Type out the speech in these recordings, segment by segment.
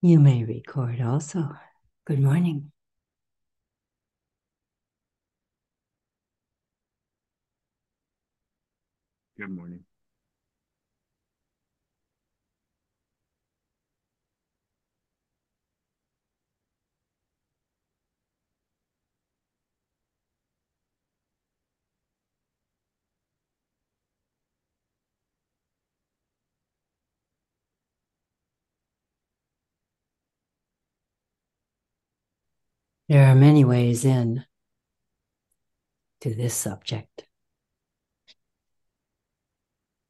You may record also. Good morning. Good morning. There are many ways in to this subject,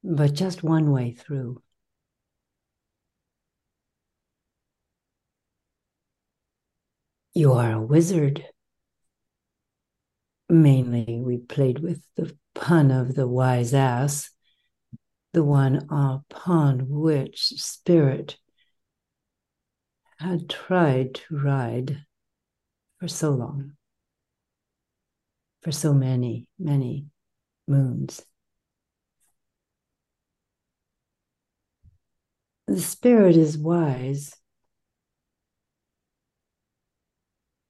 but just one way through. You are a wizard. Mainly, we played with the pun of the wise ass, the one upon which spirit had tried to ride for so long, for so many, many moons. The spirit is wise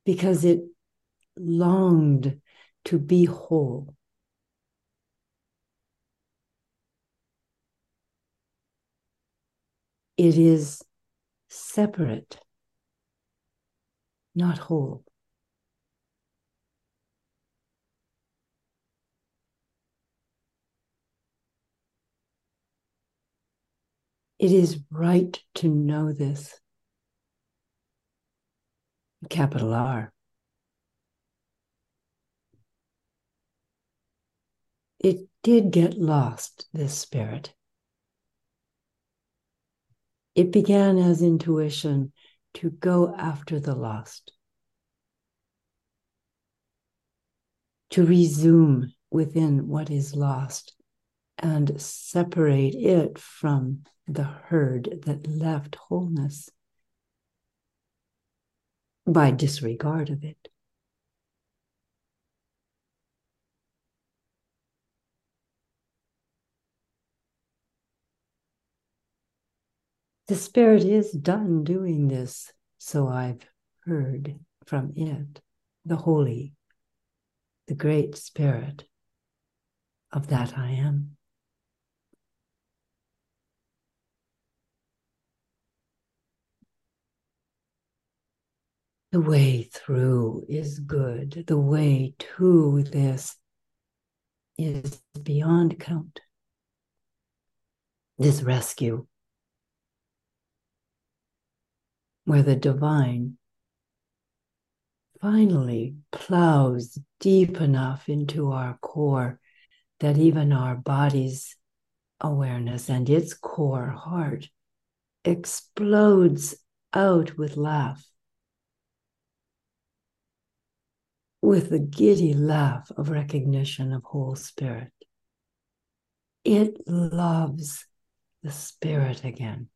because it longed to be whole. It is separate, not whole. It is right to know this. Capital R. It did get lost, this spirit. It began as intuition to go after the lost, to resume within what is lost and separate it from the herd that left wholeness by disregard of it. The spirit is done doing this, so I've heard from it, the holy, the great spirit of that I am. The way through is good. The way to this is beyond count. This rescue, where the divine finally plows deep enough into our core that even our body's awareness and its core heart explodes out with laugh with the giddy laugh of recognition of whole spirit. It loves the spirit again.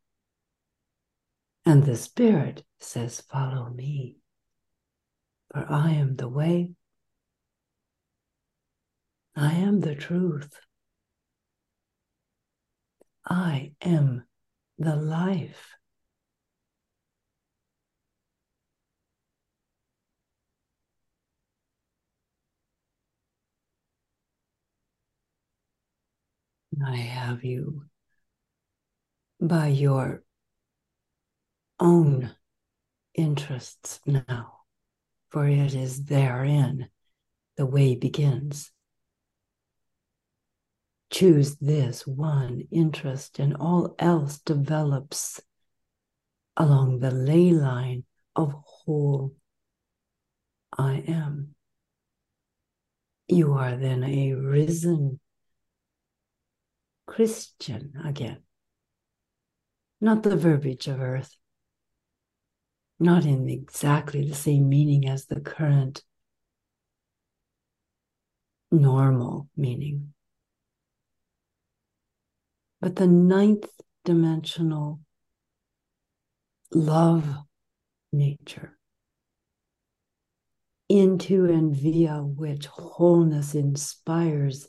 And the spirit says, Follow me, for I am the way, I am the truth, I am the life. I have you by your own interests now, for it is therein the way begins. Choose this one interest, and all else develops along the ley line of whole I am. You are then a risen Christian again. Not the verbiage of earth, not in exactly the same meaning as the current normal meaning, but the ninth dimensional love nature into and via which wholeness inspires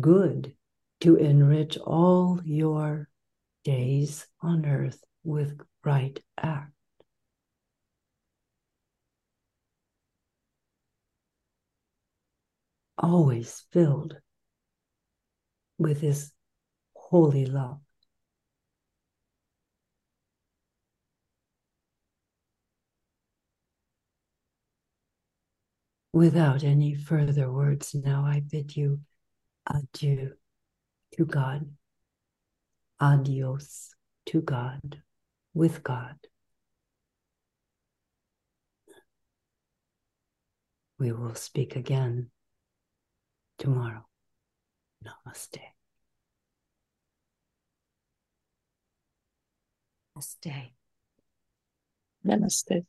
good to enrich all your days on earth with right act. Always filled with His holy love. Without any further words, now I bid you adieu to God. Adios to God, with God. We will speak again tomorrow. Namaste. Namaste. Namaste.